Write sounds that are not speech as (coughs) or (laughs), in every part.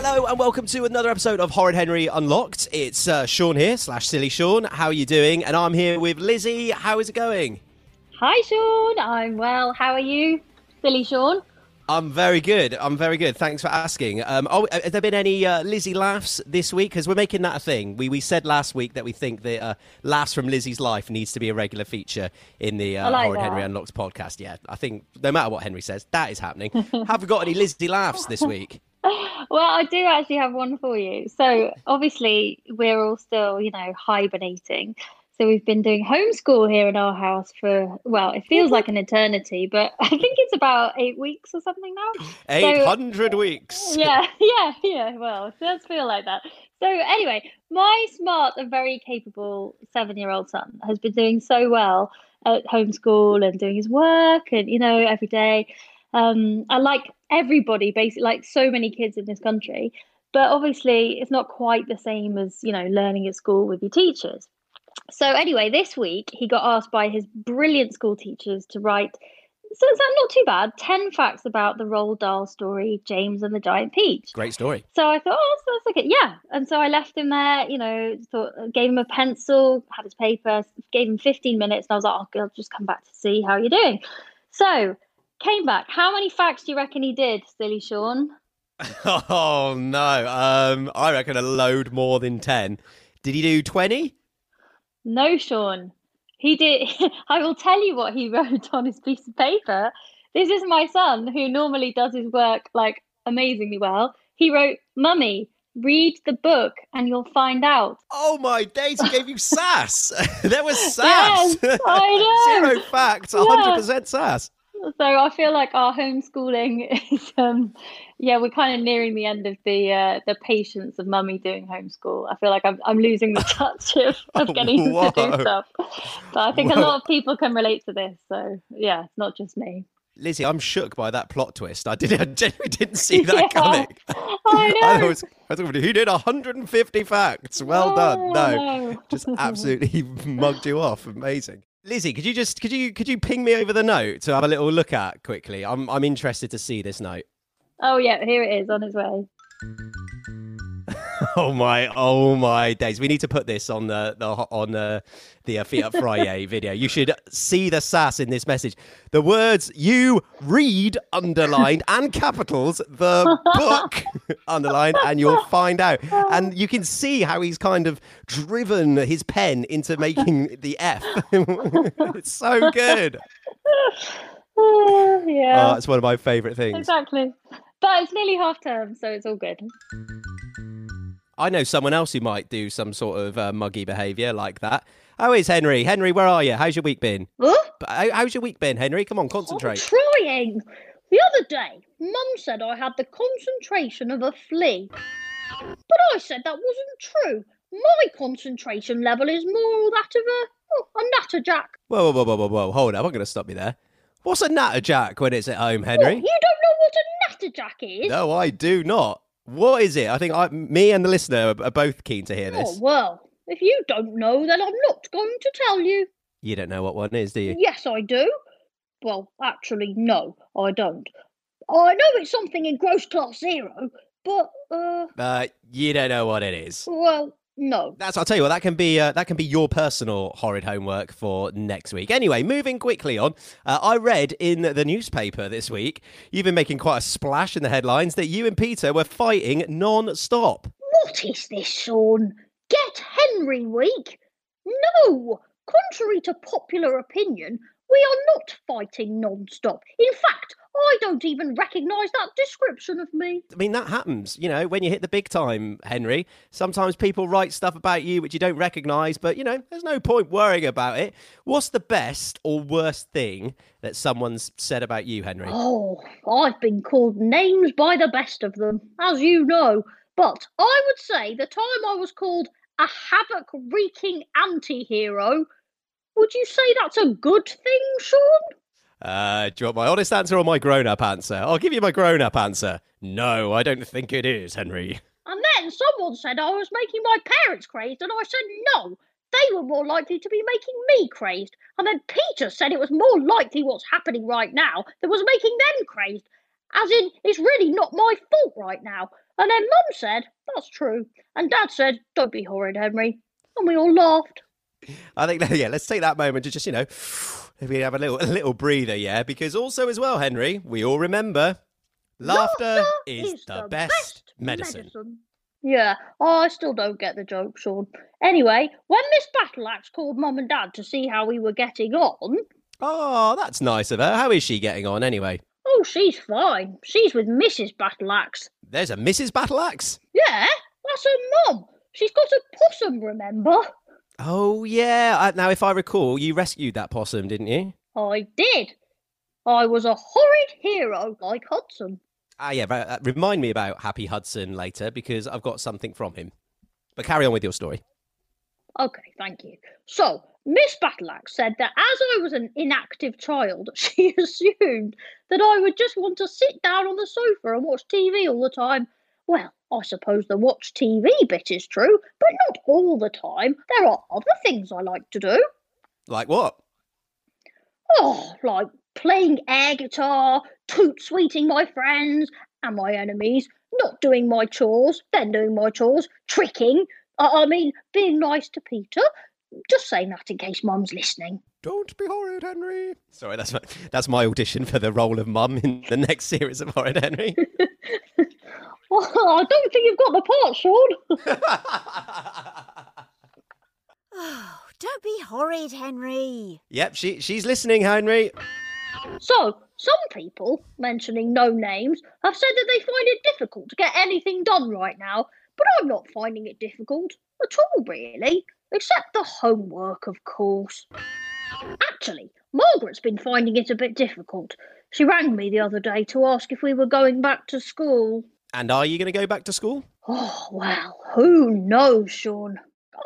Hello and welcome to another episode of Horrid Henry Unlocked. It's uh, Sean here, slash Silly Sean. How are you doing? And I'm here with Lizzie. How is it going? Hi, Sean. I'm well. How are you, silly Sean? I'm very good. I'm very good. Thanks for asking. Um, oh, have there been any uh, Lizzie laughs this week? Because we're making that a thing. We we said last week that we think that uh, laughs from Lizzie's life needs to be a regular feature in the uh, like Horrid that. Henry Unlocked podcast. Yeah, I think no matter what Henry says, that is happening. have we got any Lizzie laughs this week? (laughs) Well, I do actually have one for you. So, obviously, we're all still, you know, hibernating. So, we've been doing homeschool here in our house for, well, it feels like an eternity, but (laughs) I think it's about eight weeks or something now. Eight hundred weeks. (laughs) yeah, yeah, yeah. Well, it does feel like that. So anyway, my smart and very capable seven-year-old son has been doing so well at homeschool and doing his work and you know every day. Um, I like everybody, basically, like so many kids in this country. But obviously, it's not quite the same as you know learning at school with your teachers. So anyway, this week he got asked by his brilliant school teachers to write. So it's not too bad. Ten facts about the Roald Dahl story, James and the Giant Peach. Great story. So I thought, oh, that's, that's okay, yeah. And so I left him there. You know, thought gave him a pencil, had his paper, gave him fifteen minutes, and I was like, oh, I'll just come back to see how you're doing. So came back. How many facts do you reckon he did, silly Sean? (laughs) Oh no. Um, I reckon a load more than ten. Did he do twenty? No, Sean. He did. (laughs) I will tell you what he (laughs) wrote on his piece of paper. This is my son who normally does his work like amazingly well. He wrote, Mummy, read the book and you'll find out. Oh my days, he gave you sass. there was sass. Yes, I know. Zero facts, Yeah. 100% sass. So I feel like our homeschooling (laughs) is, um, yeah, we're kind of nearing the end of the uh, the patience of mummy doing homeschool. I feel like I'm I'm losing the touch of, (laughs) of getting to do stuff. But I think a lot of people can relate to this. So yeah, it's not just me. Lizzie, I'm shook by that plot twist. I, did, (laughs) I genuinely didn't see that Yeah. coming. I know. was, I thought he did 150 facts. Well done. Oh, No, no. just absolutely mugged you off. Amazing. Lizzie, could you just could you could you ping me over the note to have a little look at quickly? I'm I'm interested to see this note. Oh yeah, here it is on its way. (laughs) Oh my, oh my days! We need to put this on the, the on the the uh, Feet Up Friday (laughs) video. You should see the sass in this message. The words you read underlined and capitals the book (laughs) underlined, and you'll find out. And you can see how he's kind of driven his pen into making the F. it's so good. Yeah, Oh, it's one of my favourite things. exactly. But it's nearly half term, so it's all good. I know someone else who might do some sort of uh, muggy behaviour like that. How is Henry? Henry, where are you? How's your week been? Huh? How- How's your week been, Henry? Come on, concentrate. I'm trying. The other day, Mum said I had the concentration of a flea. But I said that wasn't true. My concentration level is more that of a, oh, a natterjack. Whoa, whoa, whoa, whoa, whoa, whoa. Hold up. I'm going to stop you there. What's a natterjack when it's at home, What, Henry? you don't know what a natterjack is? No, I do not. What is it? I think I, me and the listener are, both keen to hear this. Oh, this. well, if you don't know, then I'm not going to tell you. You don't know what one is, do you? Yes, I do. Well, actually, no, I don't. I know it's something in gross class zero, but, uh, Uh, you don't know what it is. well, no. That's. I'll tell you what. That can be. Uh, that can be your personal horrid homework for next week. Anyway, moving quickly on. Uh, I read in the newspaper this week. You've been making quite a splash in the headlines that you and Peter were fighting non-stop. What is this, Sean? Get Henry week? No! Contrary to popular opinion, we are not fighting non stop. In fact, I don't even recognise that description of me. I mean, that happens. You know, when you hit the big time, Henry. Sometimes people write stuff about you which you don't recognise, but you know, there's no point worrying about it. What's the best or worst thing that someone's said about you, Henry? Oh, I've been called names by the best of them, as you know. But I would say the time I was called a havoc wreaking anti hero, would you say that's a good thing, Sean? Uh, do you want my honest answer or my grown-up answer? I'll give you my grown-up answer. No, I don't think it is, Henry. And then someone said I was making my parents crazed, and I said no. They were more likely to be making me crazed. And then Peter said it was more likely what's happening right now that was making them crazed. As in, it's really not my fault right now. And then Mum said, That's true. And Dad said, Don't be horrid, Henry. And we all laughed. I think (laughs) yeah, let's take that moment to just, you know, maybe have a little a little breather, yeah, because also as well, Henry, we all remember laughter, is, the, best, medicine. Yeah, oh, I still don't get the joke, Sean. Anyway, when Miss Battleaxe called Mum and Dad to see how we were getting on, Oh, that's nice of her. How is she getting on anyway? oh, she's fine. She's with Mrs. Battleaxe. There's a Mrs. Battleaxe. Yeah, that's her mum. She's got a possum, remember? Oh yeah. Uh, now, if I recall, you rescued that possum, didn't you? I did. I was a horrid hero like Hudson. Ah, yeah. but, uh, remind me about Happy Hudson later because I've got something from him. But carry on with your story. Okay, thank you. So, Miss Battleaxe said that as I was an inactive child, (laughs) she assumed that I would just want to sit down on the sofa and watch TV all the time. Well, I suppose the watch TV bit is true, but not all the time. There are other things I like to do. Like what? Oh, like playing air guitar, toot sweeting my friends and my enemies, not doing my chores, then doing my chores, tricking. I I mean, being nice to Peter. Just saying that in case Mum's listening. Don't be horrid, Henry. Sorry, that's my, that's my audition for the role of mum in the next series of Horrid Henry. (laughs) Oh, (laughs) I don't think you've got the part, Sean. (laughs) Oh, don't be horrid, Henry. yep, she she's listening, Henry. So, some people, mentioning no names, have said that they find it difficult to get anything done right now, but I'm not finding it difficult at all, really, except the homework, of course. Actually, Margaret's been finding it a bit difficult. She rang me the other day to ask if we were going back to school. And are you going to go back to school? Oh, well, who knows, Sean?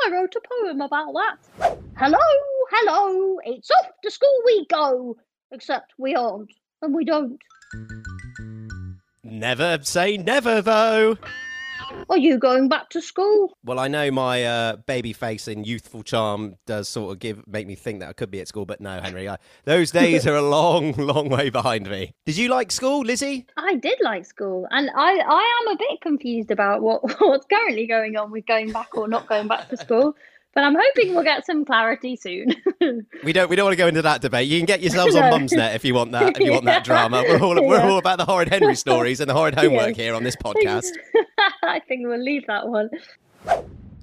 I wrote a poem about that. Hello, hello, it's off to school we go. Except we aren't, and we don't. Never say never, though. Are you going back to school? Well, I know my uh, baby face and youthful charm does sort of give make me think that I could be at school, but no, Henry, I, those days are a long, (laughs) long way behind me. Did you like school, Lizzie? I did like school, and I, I am a bit confused about what, (laughs) what's currently going on with going back or not going back to school. But I'm hoping we'll get some clarity soon. (laughs) We don't. We don't want to go into that debate. You can get yourselves on No. Mumsnet if you want that. If you want that (laughs) drama, we're all we're Yeah. all about the horrid Henry stories and the horrid (laughs) homework Yes. here on this podcast. I think we'll leave that one.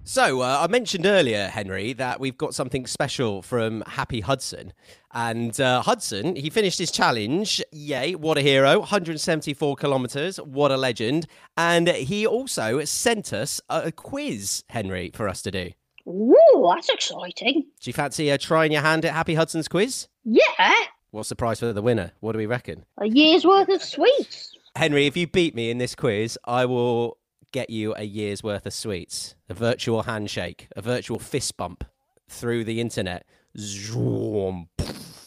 So uh, I mentioned earlier, Henry, that we've got something special from Happy Hudson, and uh, Hudson he finished his challenge. Yay! What a hero! 174 kilometers. What a legend! And he also sent us a quiz, Henry, for us to do. Ooh, that's exciting. Do you fancy uh, trying your hand at Happy Hudson's quiz? Yeah, What's the prize for the winner? What do we reckon? a year's worth of sweets. Henry, if you beat me in this quiz, I will get you a year's worth of sweets, a virtual handshake, a virtual fist bump through the internet. Zoom.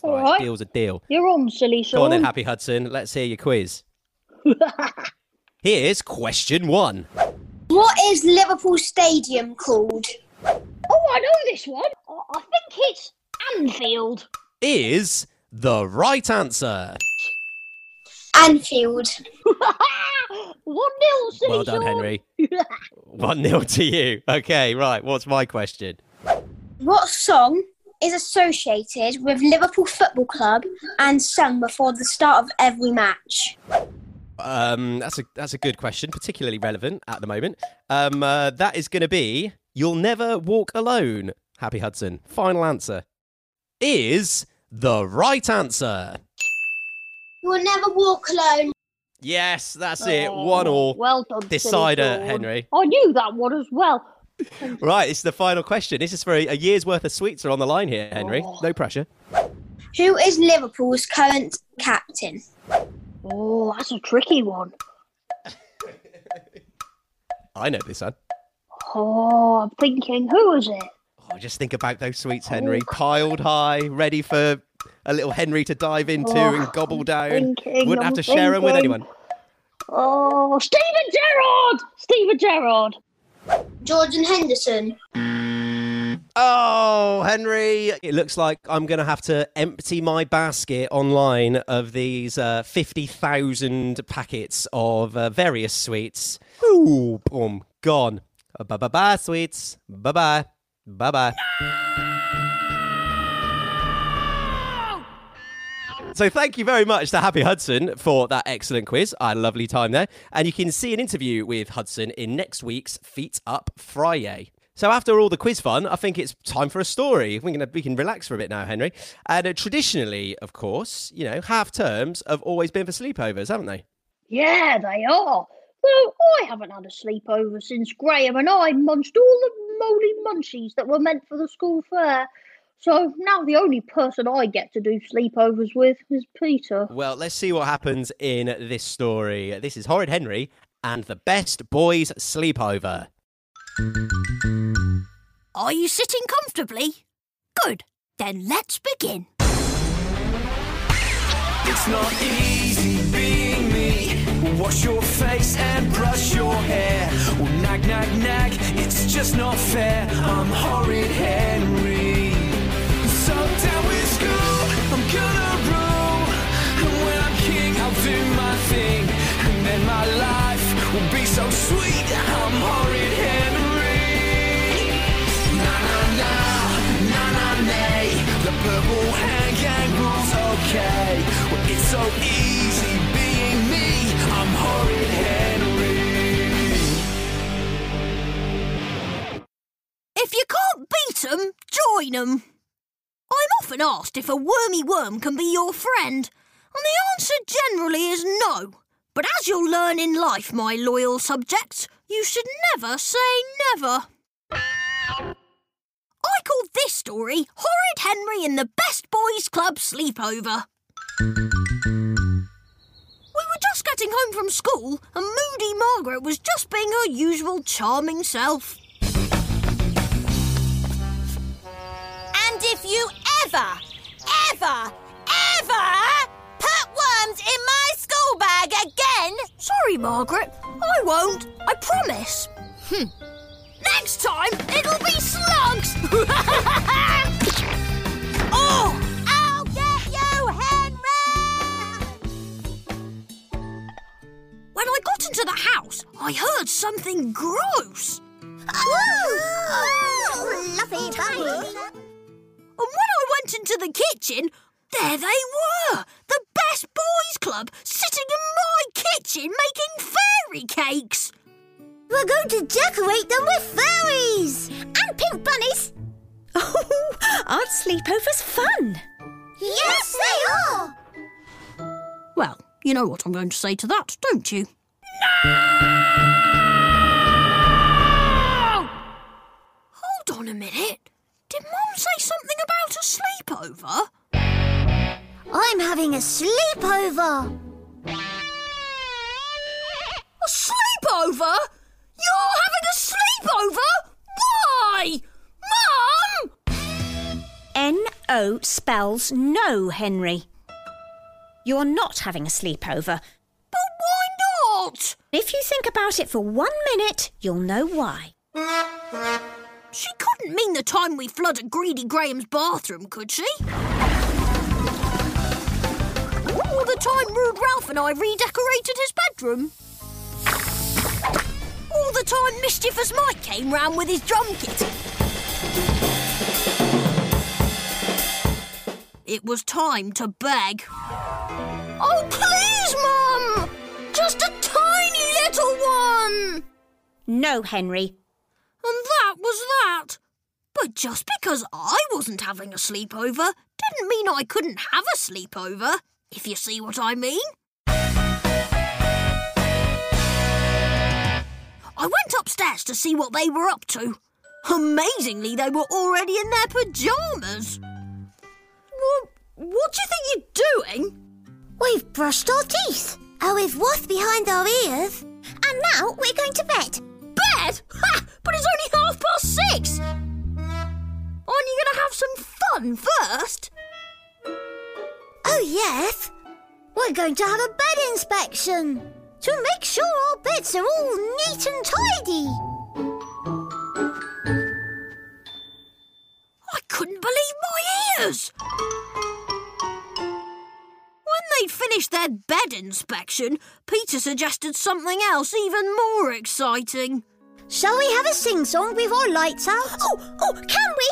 All Right, right. deal's a deal. You're on, silly Sean. Go on then, Happy Hudson. Let's hear your quiz. (laughs) Here's question one. What is Liverpool Stadium called? Oh, I know this one. I I think it's Anfield. Is the right answer. Anfield. (laughs) One nil, silly Well done, Henry. (laughs) One nil to you. Okay, right. What's my question? What song is associated with Liverpool Football Club and sung before the start of every match? Um, that's a that's a good question, particularly relevant at the moment. Um, uh, that is going to be "You'll Never Walk Alone." Happy Hudson. Final answer is the right answer. You will never walk alone. Yes, that's it. Oh, One all. Well done, silly Decider, Henry. I knew that one as well. (laughs) Right, it's the final question. This is for a, a year's worth of sweets are on the line here, Henry. Oh. No pressure. Who is Liverpool's current captain? Oh, that's a tricky one. (laughs) I know this one. Oh, I'm thinking, who is it? Oh, just think about those sweets, Henry. Piled high, ready for a little Henry to dive into Oh, and gobble down. thinking, Wouldn't have I'm to share them with anyone. Oh, Steven Gerrard! Steven Gerrard! Jordan Henderson. Oh, Henry, it looks like I'm going to have to empty my basket online of these uh, 50,000 packets of uh, various sweets. Ooh, boom, gone. Bye bye bye, sweets. Bye bye. Bye bye. So thank you very much to Happy Hudson for that excellent quiz. I had a lovely time there. And you can see an interview with Hudson in next week's Feet Up Friday. So after all the quiz fun, I think it's time for a story. We can we can relax for a bit now, Henry. And uh, traditionally, of course, you know, half terms have always been for sleepovers, haven't they? Yeah, they are. Well, I haven't had a sleepover since Graham and I munched all the moly munchies that were meant for the school fair. So now the only person I get to do sleepovers with is Peter. Well, let's see what happens in this story. This is Horrid Henry and the Best Boys Sleepover. Are you sitting comfortably? Good. Then let's begin. It's not easy being me. Wash your face and brush your hair. Well, nag, nag, nag, it's just not fair. I'm horrid Henry. So down with school, I'm gonna rule. And when I'm king, I'll do my thing. And then my life will be so sweet. I'm horrid Henry. Na na na, na na nay. The purple hand gang rules okay. Well, it's so easy If you can't beat 'em, join 'em. I'm often asked if a wormy worm can be your friend, and the answer generally is no. But as you'll learn in life, my loyal subjects, you should never say never. I called this story Horrid Henry and the Best Boys Club Sleepover. Home from school, and Moody Margaret was just being her usual charming self. And if you ever, ever, ever put worms in my school bag again, Sorry, Margaret. I won't. I promise. Hmm. Next time, it'll be slugs! (laughs) oh! When I got into the house, I heard something gross. Oh, Fluffy bunny. And when I went into the kitchen, there they were! The Best Boys Club sitting in my kitchen making fairy cakes! We're going to decorate them with fairies and pink bunnies. Oh, (laughs) aren't sleepovers fun? Yes, they are. Well, you know what I'm going to say to that, don't you? No! Hold on a minute. Did Mum say something about a sleepover? I'm having a sleepover. A sleepover? You're having a sleepover? Why? Mum! N-O spells no, Henry. You're not having a sleepover. But why not? If you think about it for one minute, you'll know why. She couldn't mean the time we flooded Greedy Graham's bathroom, could she? Or the time Rude Ralph and I redecorated his bedroom? Or the time Mischievous Mike came round with his drum kit? It was time to beg. Oh, please, Mum! Just a tiny little one! No, Henry. And that was that. But just because I wasn't having a sleepover didn't mean I couldn't have a sleepover, if you see what I mean. I went upstairs to see what they were up to. Amazingly, they were already in their pyjamas. What, what do you think you're doing? We've brushed our teeth Oh, we've washed behind our ears. And now we're going to bed. Bed? Ha! But it's only half past six! Aren't you going to have some fun first? Oh, yes. We're going to have a bed inspection to make sure our beds are all neat and tidy. I couldn't believe my When they'd finished their bed inspection, Peter suggested something else even more exciting. Shall we have a sing song before lights out? Oh, oh, can we?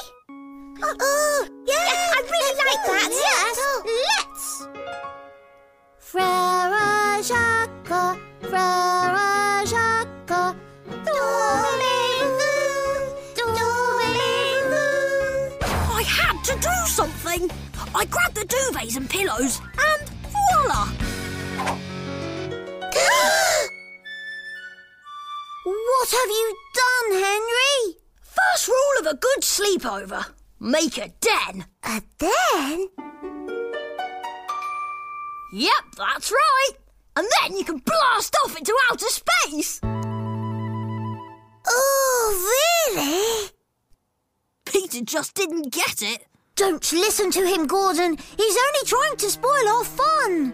Uh oh, yeah, I really like that. Yes, let's. Frère Jacques, Frère Jacques, dormez-vous, dormez-vous. I had to do something. I grabbed the duvets and pillows, and What have you done, Henry? First rule of a good sleepover make a den. A den? Yep, that's right. And then you can blast off into outer space. Oh, really? Peter just didn't get it. Don't listen to him, Gordon. He's only trying to spoil our fun.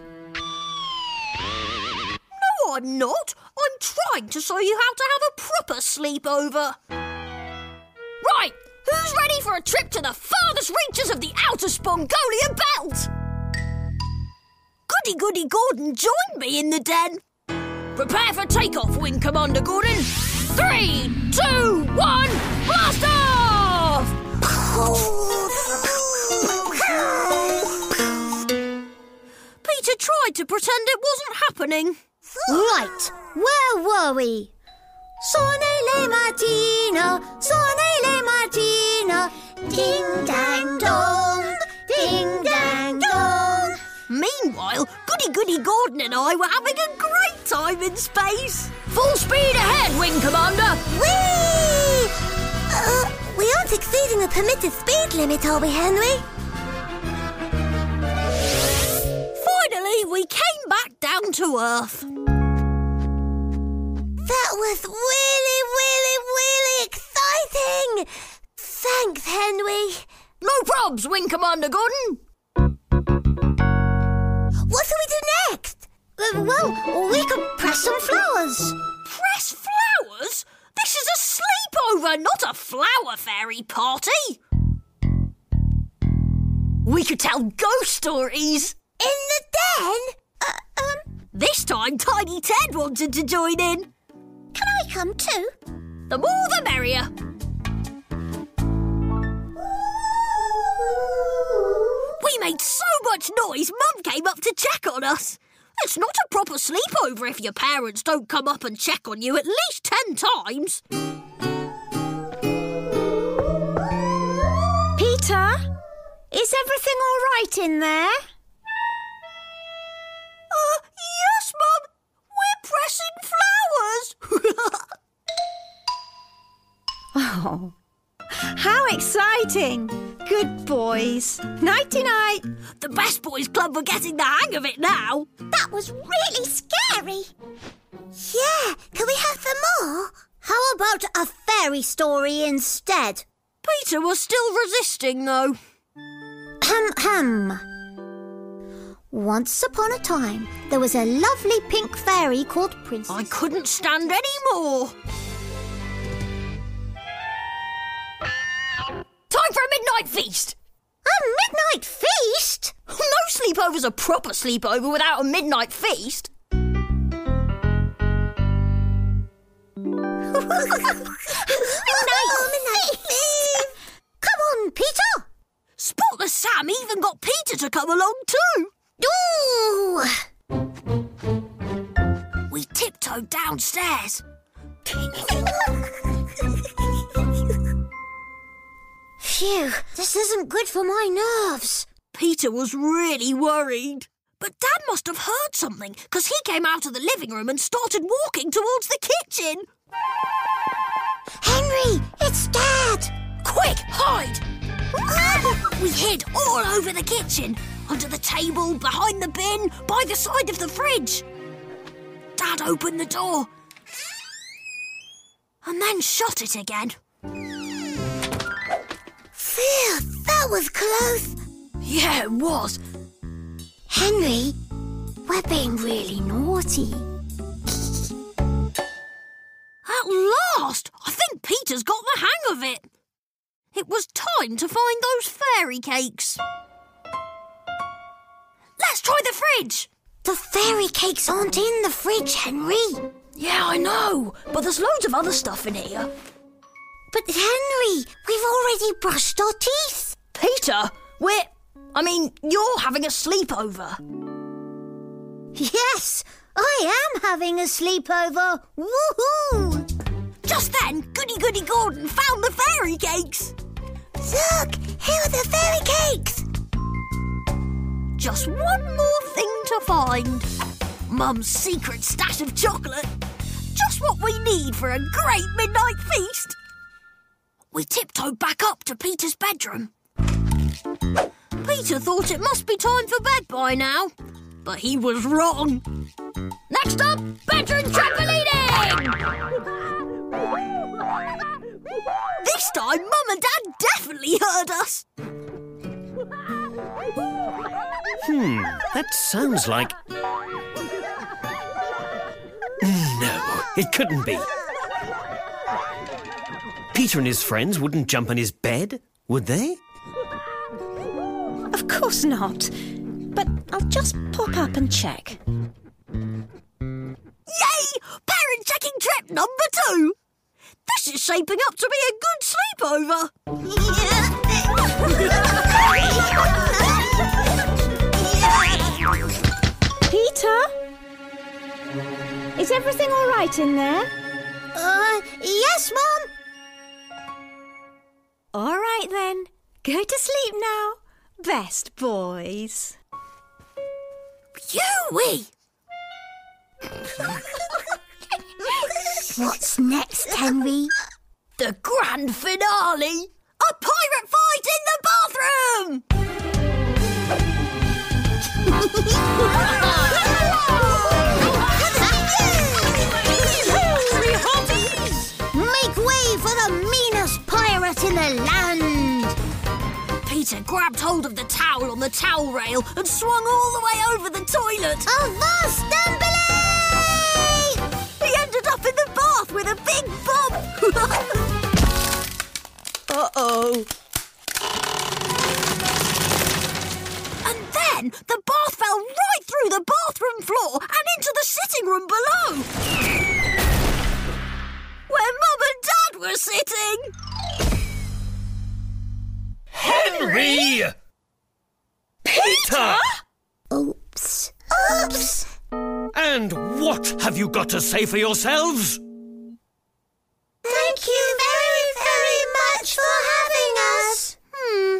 No, I'm not. I'm trying to show you how to have a proper sleepover. Right, who's ready for a trip to the farthest reaches of the outer Spongolia belt? Goody Goody Gordon joined me in the den. Prepare for takeoff, Wing Commander Gordon. Three, to pretend it wasn't happening. Right, where were we? Sonne le mattino, sonne le mattino, ding dang dong, ding dang dong. Meanwhile, Goody Goody Gordon and I were having a great time in space. Full speed ahead, Wing Commander! Whee! Uh, we aren't exceeding the permitted speed limit, are we, Henry? Finally, we came back down to Earth. That was really, really, really exciting! Thanks, Henry. No probs, Wing Commander Gordon. What do we do next? Uh, well, we could press some flowers. Press flowers? This is a sleepover, not a flower fairy party. We could tell ghost stories. In the den? Uh, um, This time, Tiny Ted wanted to join in. can I come too? The more the merrier. We made so much noise, Mum came up to check on us. It's not a proper sleepover if your parents don't come up and check on you at least ten times. Peter, is everything all right in there? Pressing flowers. (laughs) Oh, how exciting! Good boys. Nighty night. the Best Boys Club are getting the hang of it now. That was really scary. Yeah, can we have some more? How about a fairy story instead? Peter was still resisting, though. Hum hum. Once upon a time, there was a lovely pink fairy called Princess. I couldn't stand any more. Time for a midnight feast. A midnight feast? (laughs) No sleepover's a proper sleepover without a midnight feast. midnight, (laughs) midnight feast. Come on, Peter. Spotless Sam even got Peter to come along too. Ooh. We tiptoed downstairs. Phew, this isn't good for my nerves. Peter was really worried. But Dad must have heard something because he came out of the living room and started walking towards the kitchen. Henry, it's Dad. Quick, hide! (laughs) we hid all over the kitchen, under the table, behind the bin, by the side of the fridge. Dad opened the door and then shut it again. Phew, that was close. Yeah, it was. Henry, we're being really naughty. At last! I think Peter's got the hang of it. It was time to find those fairy cakes. Let's try the fridge. The fairy cakes aren't in the fridge, Henry. Yeah, I know, but there's loads of other stuff in here. But Henry, we've already brushed our teeth. Peter, we're. I mean, you're having a sleepover. Yes, I am having a sleepover. Woohoo! Just then, Goody Goody Gordon found the fairy cakes. Look, here are the fairy cakes. Just one more thing to find. Mum's secret stash of chocolate. Just what we need for a great midnight feast. We tiptoed back up to Peter's bedroom. Peter thought it must be time for bed by now, but he was wrong. Next up, bedroom trampolining! This time, Mum and Dad definitely heard us. Hmm, that sounds like. No, it couldn't be. Peter and his friends wouldn't jump on his bed, would they? Of course not. But I'll just pop up and check. Yay! Parent checking trip number two! This is shaping up to be a good sleepover. (laughs) Peter? Is everything all right in there? Uh, yes, Mum. All right then. Go to sleep now. Best boys. Yui! (laughs) What's next, Henry? The grand finale! A pirate fight in the bathroom! (laughs) Peter grabbed hold of the towel on the towel rail and swung all the way over the toilet. Avast and He ended up in the bath with a big bump. (laughs) uh oh. And then the bath fell right through the bathroom floor and into the sitting room below. Where Mum and Dad were sitting. Henry! Peter! Oops. Oops. And what have you got to say for yourselves? Thank you very, very much for having us. Hmm.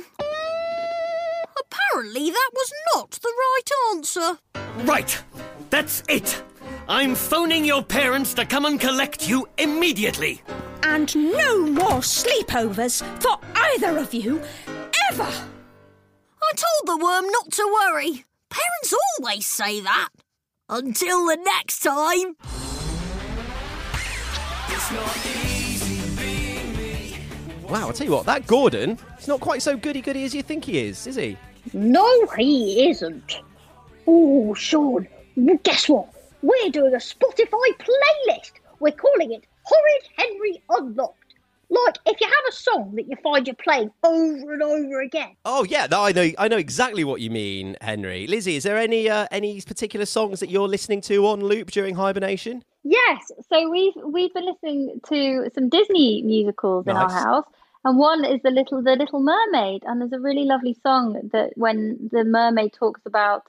Apparently that was not the right answer. Right, that's it. I'm phoning your parents to come and collect you immediately. And no more sleepovers for either of you, ever. I told the worm not to worry. Parents always say that. Until the next time. Wow, I'll tell you what, that Gordon, he's not quite so goody goody as you think he is, is he? No, he isn't. Oh, Sean, guess what? We're doing a Spotify playlist. We're calling it Horrid Henry Unlocked. Like, if you have a song that you find you're playing over and over again. Oh yeah, no, I know, I know exactly what you mean, Henry. Lizzie, is there any uh, any particular songs that you're listening to on loop during hibernation? Yes, so we've we've been listening to some Disney musicals in our house, and one is the little the Little Mermaid, and there's a really lovely song that when the mermaid talks about,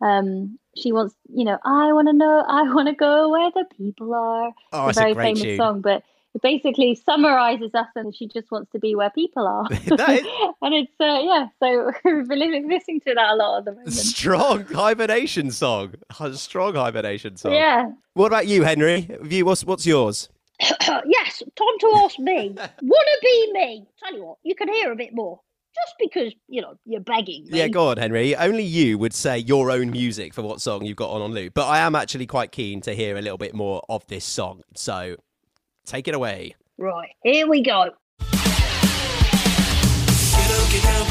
um, she wants, you know, I want to know, I want to go where the people are. Oh, it's it's a a very great famous tune. song, but it basically summarizes us, and she just wants to be where people are. (laughs) That is- (laughs) and it's uh, yeah, so (laughs) we've been listening to that a lot at the moment. Strong hibernation song, a strong hibernation song. Yeah. What about you, Henry? Have you, what's what's yours? (coughs) yes, time to ask me. Wanna be me? Tell you what, you can hear a bit more. Just because, you know, you're begging me. Yeah, go on, Henry. Only you would say your own music for what song you've got on on loop. But I am actually quite keen to hear a little bit more of this song. So take it away. Right, here we go. Get up, get down,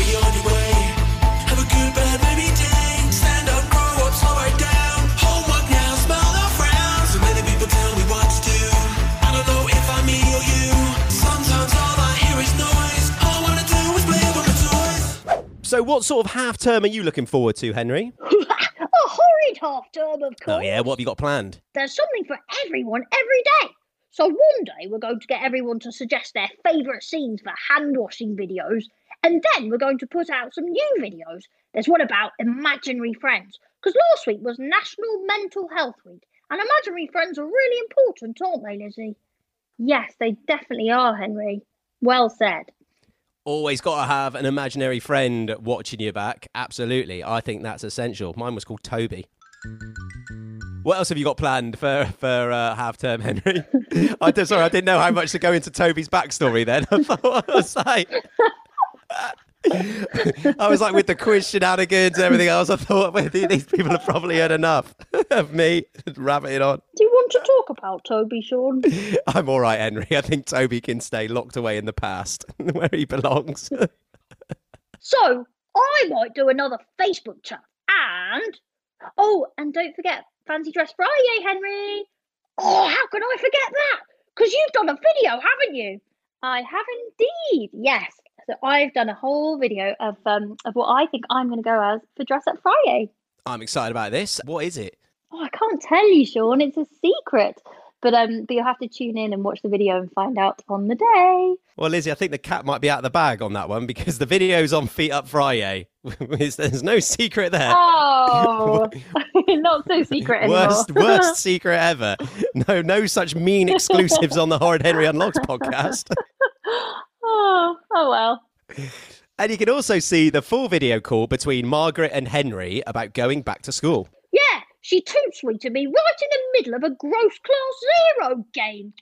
what sort of half term are you looking forward to, Henry? (laughs) a horrid half term, of course. Oh, yeah, what have you got planned? There's something for everyone every day. So one day we're going to get everyone to suggest their favourite scenes for hand washing videos, and then we're going to put out some new videos. There's one about imaginary friends, because last week was National Mental Health Week, and imaginary friends are really important, aren't they, Lizzie? Yes, they definitely are, Henry. Well said. Always got to have an imaginary friend watching your back. Absolutely. I think that's essential. Mine was called Toby. What else have you got planned for for uh, half term, Henry? (laughs) I did, sorry, I didn't know how much to go into Toby's backstory. Then (laughs) I thought I was like, I was like with the quiz shenanigans and everything else. I thought well, these people have probably had enough (laughs) of me rabbiting on. Do you want to talk about Toby, Sean? (laughs) I'm all right, Henry. I think Toby can stay locked away in the past (laughs) where he belongs. So I might do another Facebook chat. And oh, and don't forget Fancy Dress Friday, Henry. Oh, how can I forget that? Because you've done a video, haven't you? I have indeed. Yes. So I've done a whole video of um of what I think I'm going to go as for Dress Up Friday. I'm excited about this. What is it? Oh, I can't tell you, Sean. It's a secret. But um, but you'll have to tune in and watch the video and find out on the day. Well, Lizzie, I think the cat might be out of the bag on that one because the video's on Feet Up Friday. (laughs) There's no secret there. Oh, (laughs) (laughs) not so secret anymore. Worst, worst secret ever. No, no such mean exclusives on the Horrid Henry Unlocks podcast. Oh, oh well. And you can also see the full video call between Margaret and Henry about going back to school. Yeah, she too to me right in the middle of a gross class zero game.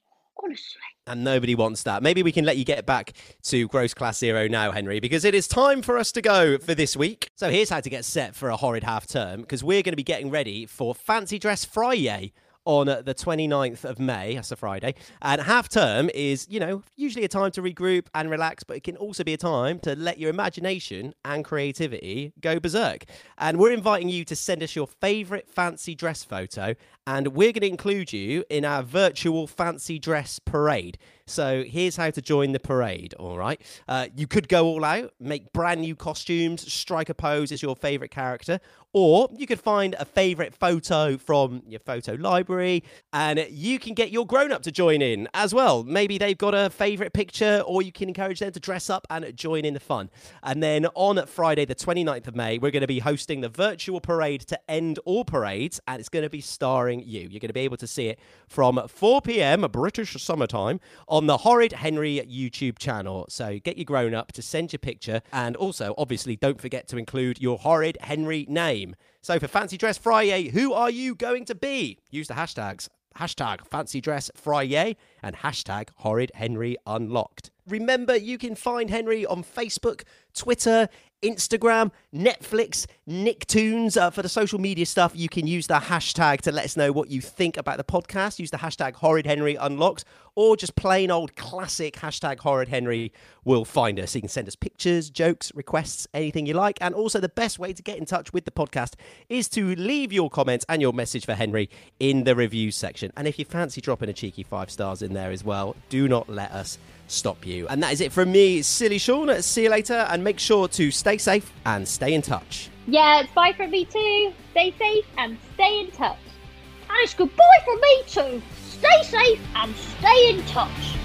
Honestly. And nobody wants that. Maybe we can let you get back to Gross Class Zero now, Henry, because it is time for us to go for this week. So here's how to get set for a horrid half term, because we're going to be getting ready for Fancy Dress Friday on uh, the 29th of May. That's a Friday. And half term is, you know, usually a time to regroup and relax, but it can also be a time to let your imagination and creativity go berserk. And we're inviting you to send us your favourite fancy dress photo, and we're going to include you in our virtual fancy dress parade. So here's how to join the parade, all right? Uh, you could go all out, make brand new costumes, strike a pose as your favourite character, or you could find a favourite photo from your photo library and you can get your grown up to join in as well. Maybe they've got a favourite picture, or you can encourage them to dress up and join in the fun. And then on Friday, the 29th of May, we're going to be hosting the virtual parade to end all parades, and it's going to be starring you. You're going to be able to see it from 4 pm British summertime on the Horrid Henry YouTube channel. So get your grown up to send your picture, and also, obviously, don't forget to include your Horrid Henry name. So for Fancy Dress Friday, who are you going to be? Use the hashtags hashtag fancy dress Friday and hashtag horrid Henry unlocked. Remember, you can find Henry on Facebook, Twitter, Instagram, Netflix, Nicktoons. Uh, for the social media stuff, you can use the hashtag to let us know what you think about the podcast. Use the hashtag Horrid Henry Unlocked, or just plain old classic hashtag Horrid Henry will find us. You can send us pictures, jokes, requests, anything you like. And also, the best way to get in touch with the podcast is to leave your comments and your message for Henry in the reviews section. And if you fancy dropping a cheeky five stars in there as well, do not let us stop you. And that is it from me, Silly Sean. See you later, and make sure to stay safe and stay in touch. Yeah, it's bye from me too. Stay safe and stay in touch. And it's goodbye from me too. Stay safe and stay in touch.